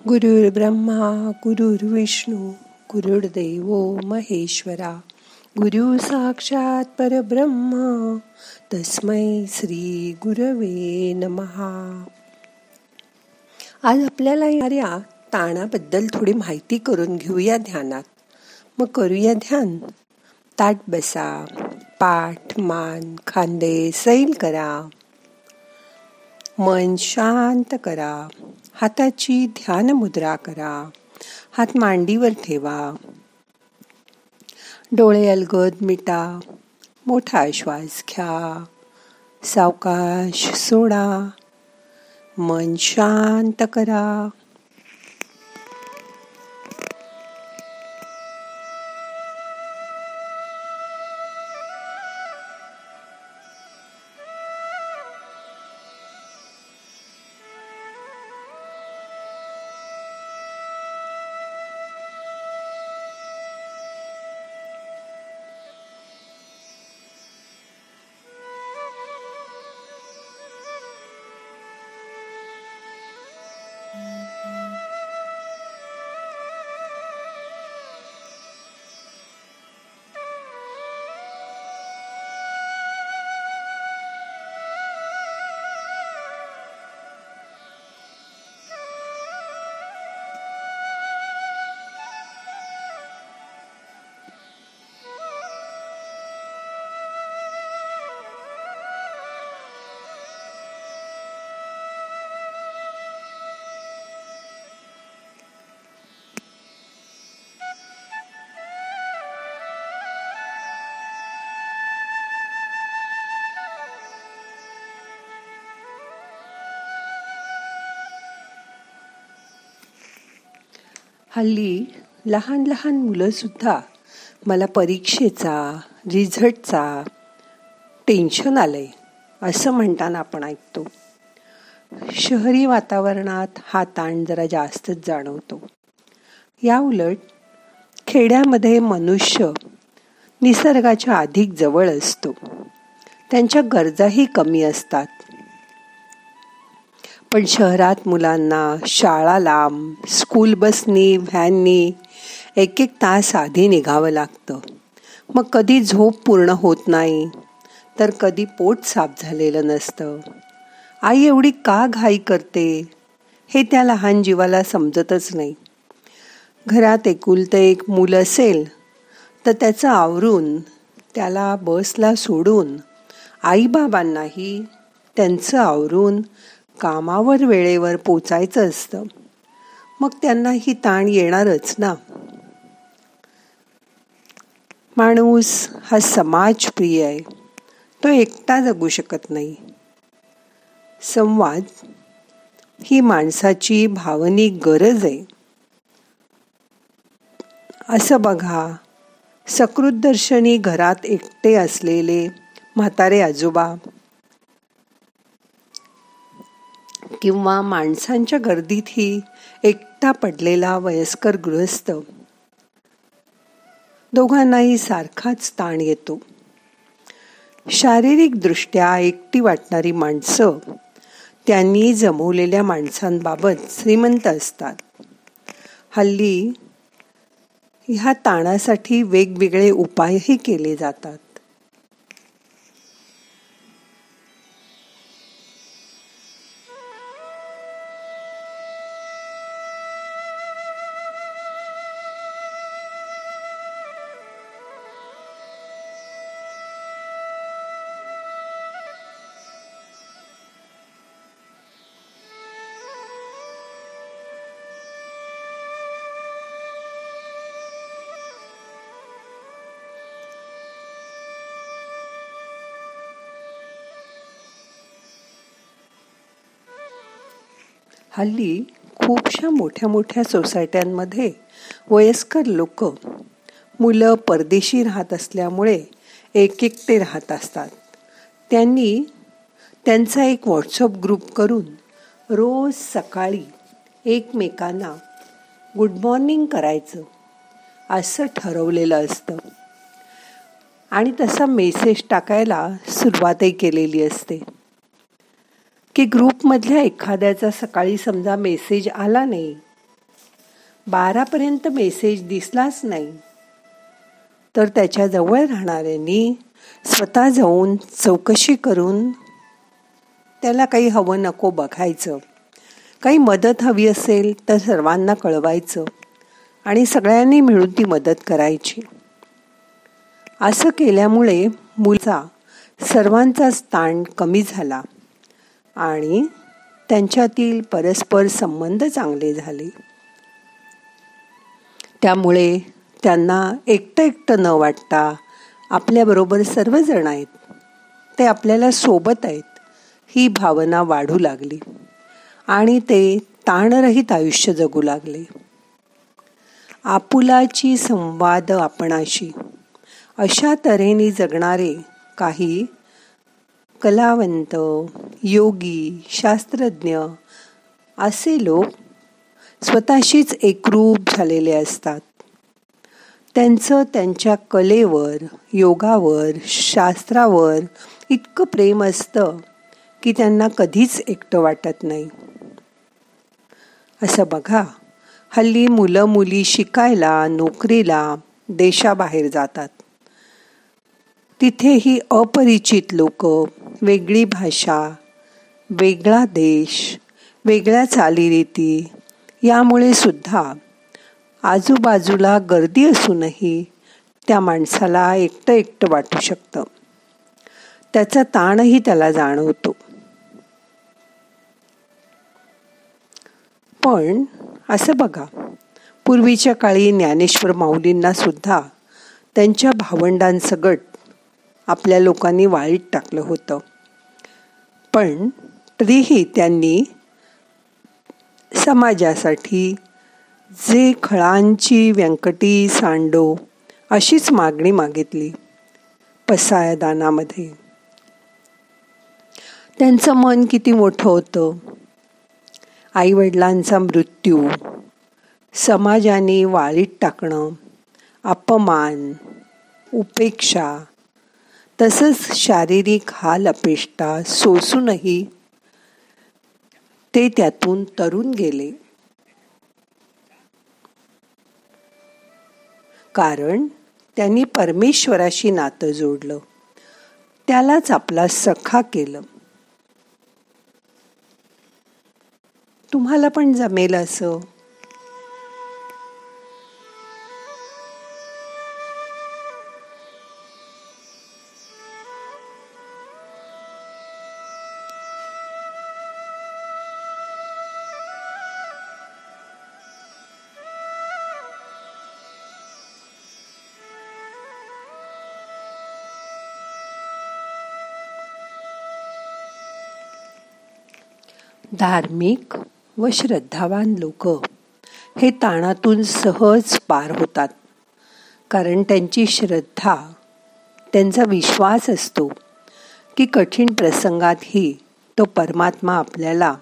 गुरुर्ब्रह्मा गुरुर्विष्णू गुरुर्देव महेश्वरा गुरु साक्षात परब्रह्म तस्मै श्री गुरवे नमहा आज आपल्याला या ताणाबद्दल थोडी माहिती करून घेऊया ध्यानात. मग करूया ध्यान. ताट बसा पाठ मान खांदे सैल करा. मन शांत करा. हाताची ध्यान मुद्रा करा. हात मांडीवर ठेवा. डोळे अलगद मिटा. मोठा श्वास घ्या. सावकाश सोडा. मन शांत करा. हल्ली लहान लहान मुलंसुद्धा मला परीक्षेचा रिझल्टचा टेन्शन आलं आहे असं म्हणताना आपण ऐकतो. शहरी वातावरणात हा ताण जरा जास्तच जाणवतो. या उलट खेड्यामध्ये मनुष्य निसर्गाच्या अधिक जवळ असतो. त्यांच्या गरजाही कमी असतात. पण शहरात मुलांना शाळा लांब स्कूल बसनी व्हॅननी एक एक तास आधी निघावं लागतं. मग कधी झोप पूर्ण होत नाही तर कधी पोट साफ झालेलं नसतं. आई एवढी का घाई करते? हे त्या लहान जीवाला समजतच नाही. घरात एकुलतं एक मूल असेल तर त्याचं आवरून त्याला बसला सोडून आईबाबांनाही त्यांचं आवरून कामावर वेळेवर पोचायचं असतं. मग त्यांना ही ताण येणारच ना. माणूस हा समाजप्रिय आहे. तो एकटा जगू शकत नाही. संवाद ही माणसाची भावनिक गरज आहे. असं बघा सकृतदर्शनी घरात एकटे असलेले म्हातारे आजोबा किंवा माणसांच्या गर्दीतही एकटा पडलेला वयस्कर गृहस्थ. दोघांनाही सारखाच ताण येतो. शारीरिक दृष्ट्या एकटी वाटणारी माणसं त्यांनी जमवलेल्या माणसांबाबत श्रीमंत असतात. हल्ली ह्या ताणासाठी वेगवेगळे उपायही केले जातात. हल्ली खूपशा मोठ्या मोठ्या सोसायट्यांमध्ये वयस्कर लोक मुलं परदेशी राहत असल्यामुळे एक एकटे राहत असतात. त्यांनी त्यांचा एक व्हॉट्सअप ग्रुप करून रोज सकाळी एकमेकांना गुड मॉर्निंग करायचं असं ठरवलेलं असतं. आणि तसा मेसेज टाकायला सुरुवातही केलेली असते. की ग्रुपमधल्या एखाद्याचा सकाळी समजा मेसेज आला नाही बारापर्यंत मेसेज दिसलाच नाही तर त्याच्याजवळ राहणाऱ्यांनी स्वतः जाऊन चौकशी करून त्याला काही हवं नको बघायचं काही मदत हवी असेल तर सर्वांना कळवायचं आणि सगळ्यांनी मिळून ती मदत करायची. असं केल्यामुळे मुलचा सर्वांचाच ताण कमी झाला. आणि त्यांच्यातील परस्पर संबंध चांगले झाले. त्यामुळे त्यांना एकटं एकटं न वाटता आपल्याबरोबर सर्वजण आहेत. ते आपल्याला सोबत आहेत. ही भावना वाढू लागली आणि ते ताणरहित आयुष्य जगू लागले. आपुलाची संवाद आपणाशी अशा तऱ्हेने जगणारे काही कलावंत योगी शास्त्रज्ञ असे लोक स्वतःशीच एकरूप झालेले असतात. त्यांचं त्यांच्या कलेवर योगावर शास्त्रावर इतकं प्रेम असतं की त्यांना कधीच एकटं वाटत नाही. असं बघा हल्ली मुलं मुली शिकायला नोकरीला देशाबाहेर जातात. तिथेही अपरिचित लोक वेगळी भाषा वेगळा देश वेगळ्या चालीरीती यामुळे सुद्धा आजूबाजूला गर्दी असूनही त्या माणसाला एकटं एकटं वाटू शकतं. त्याचा ताणही त्याला जाणवतो. पण असं बघा पूर्वीच्या काळी ज्ञानेश्वर माऊलींना सुद्धा त्यांच्या भावंडांसगट आपल्या लोकांनी वाळीत टाकलं होतं. पण तरीही त्यांनी समाजासाठी जे खळांची व्यंकटी सांडो अशीच मागणी मागितली पसायदानामध्ये. त्यांचं मन किती मोठं होतं. आईवडिलांचा मृत्यू समाजाने वाळीत टाकणं अपमान उपेक्षा तसंच शारीरिक हाल अपेष्टा सोसूनही ते त्यातून तरुण गेले. कारण त्यांनी परमेश्वराशी नातं जोडलं. त्यालाच आपला सखा केलं. तुम्हाला पण जमेल असं. धार्मिक व श्रद्धावान लोक हे ताणातून सहज पार होतात. कारण त्यांची श्रद्धा त्यांचा विश्वास असतो की कठीण प्रसंगातही तो परमात्मा आपल्याला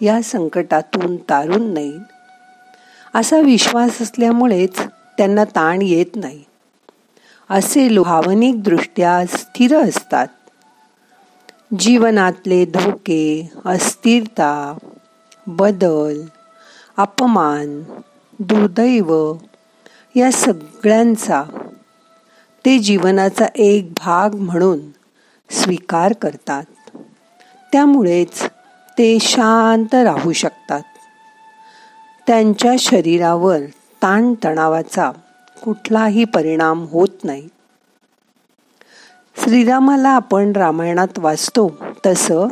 या संकटातून तारून नाही असा विश्वास असल्यामुळेच त्यांना ताण येत नाही. असे भावनिकदृष्ट्या स्थिर असतात. जीवनातले धोके अस्थिरता बदल अपमान दुर्दैव या सगळ्यांचा ते जीवनाचा एक भाग म्हणून स्वीकार करतात. त्यामुळेच ते शांत राहू शकतात. त्यांच्या शरीरावर ताणतणावाचा कुठलाही परिणाम होत नाही. श्रीरामाला आपण रामायणात वाचतो तसं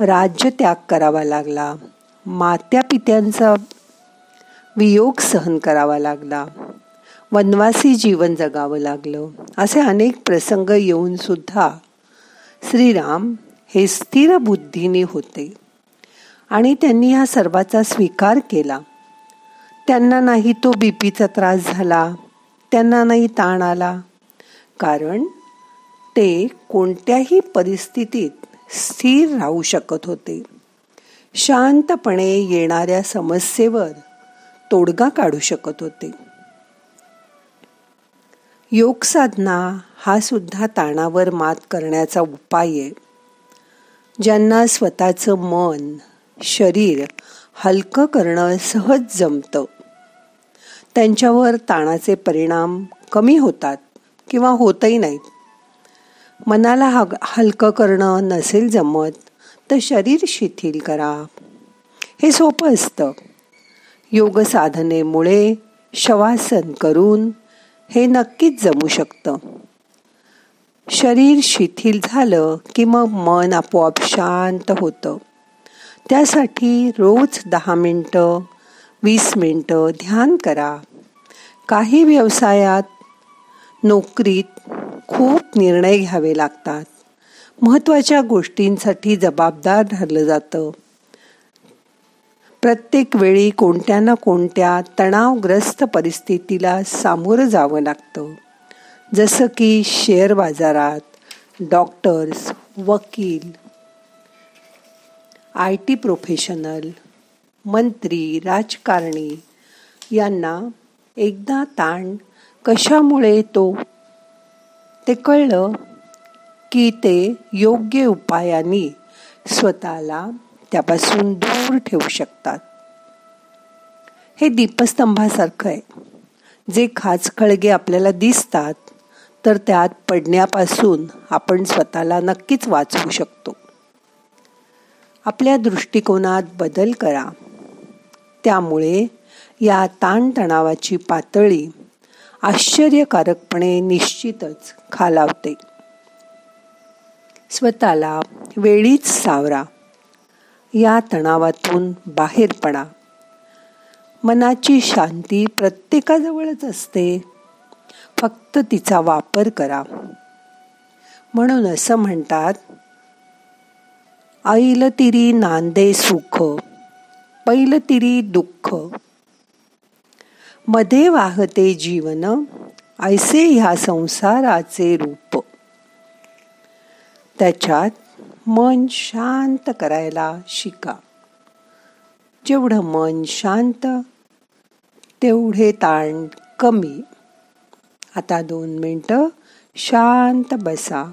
राज्य त्याग करावा लागला. मात्या पित्यांचा वियोग सहन करावा लागला. वनवासी जीवन जगावं लागलं. असे अनेक प्रसंग येऊन सुद्धा श्रीराम हे स्थिर बुद्धीने होते. आणि त्यांनी ह्या सर्वाचा स्वीकार केला. त्यांना नाही तो बीपीचा त्रास झाला. त्यांना नाही ताण आला. कारण ते कोणत्याही परिस्थितीत स्थिर राहू शकत होते. शांतपणे येणाऱ्या समस्येवर तोडगा काढू शकत होते. योग साधना हा सुद्धा ताणावर मात करण्याचा उपाय आहे. ज्यांना स्वतःचं मन शरीर हलकं करणं सहज जमतं. त्यांच्यावर ताणाचे परिणाम कमी होतात किंवा होतही नाहीत. मनाला हग हलकं करणं नसेल जमत तर शरीर शिथिल करा. हे सोपं असतं. योग साधनेमुळे शवासन करून हे नक्कीच जमू शकतं. शरीर शिथिल झालं की मग मन आपोआप शांत होतं. त्यासाठी रोज दहा मिनटं वीस मिनटं ध्यान करा. काही व्यवसायात नोकरीत खूप निर्णय घ्यावे लागतात. महत्त्वाच्या गोष्टींसाठी जबाबदार ठरलं जातं. प्रत्येक वेळी कोणत्या ना कोणत्या तणावग्रस्त परिस्थितीला सामोरं जावं लागतं. जसं की शेअर बाजारात डॉक्टर्स वकील आय टी प्रोफेशनल मंत्री राजकारणी यांना एकदा ताण कशामुळे येतो ते कळलं की ते योग्य उपायाने स्वतःला त्यापासून दूर ठेवू शकतात. हे दीपस्तंभासारखं आहे. जे खाचखळगे आपल्याला दिसतात तर त्यात पडण्यापासून आपण स्वतःला नक्कीच वाचवू शकतो. आपल्या दृष्टिकोनात बदल करा. त्यामुळे या ताणतणावाची पातळी आश्चर्यकारकपणे निश्चितच खालावते. स्वतःला वेळीच सावरा. या तणावातून बाहेर पडा. मनाची शांती प्रत्येकाजवळच असते. फक्त तिचा वापर करा. म्हणून असं म्हणतात आईल तिरी नांदे सुख पैल तिरी दुःख. मध्ये वाहते जीवन ऐसे ह्या संसाराचे रूप. त्याच्यात मन शांत करायला शिका. जेवढं मन शांत तेवढे ताण कमी. आता दोन मिनटं शांत बसा.